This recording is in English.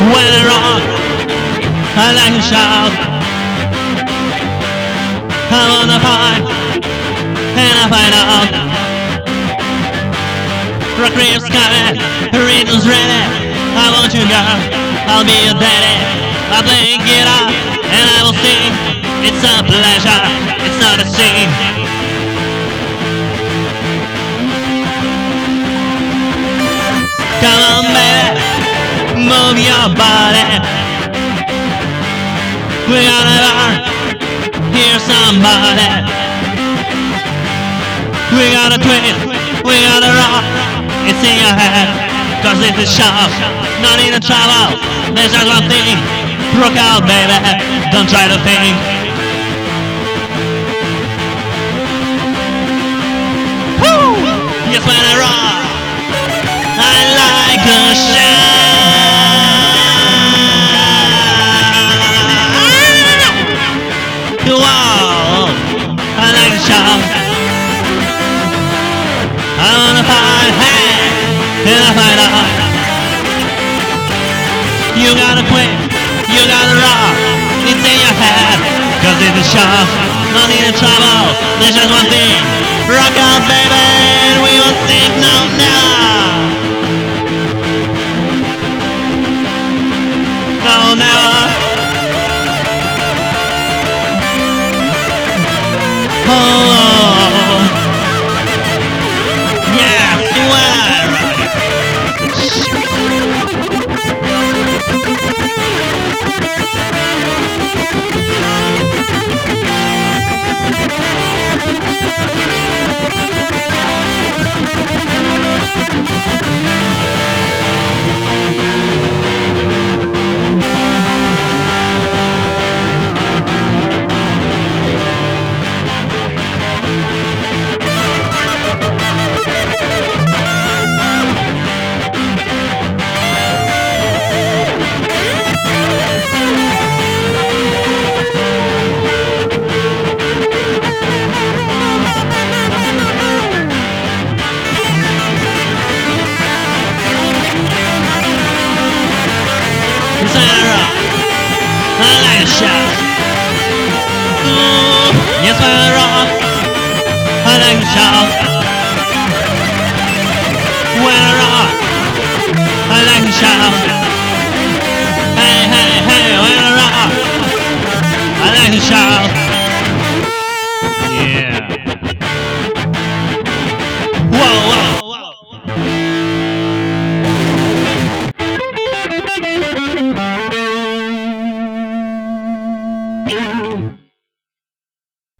When I rock, I like to shout. I wanna fight, and I find out. Reef's coming, rhythm's ready. I want you, girl. I'll be your daddy. I play guitar and I will sing. It's a pleasure, it's not a sin. Come on, move your body. We gotta hear somebody. We gotta twist, we gotta rock. It's in your head, cause this is sharp. No need to travel, there's just one thing. Rock out, baby, don't try to think. You gotta quit, you gotta rock, it's in your head, cause it's a shock, no need to trouble, there's just one thing, rock out baby, we won't no now. Sarah, I like a shout. Ooh, yes, I rock.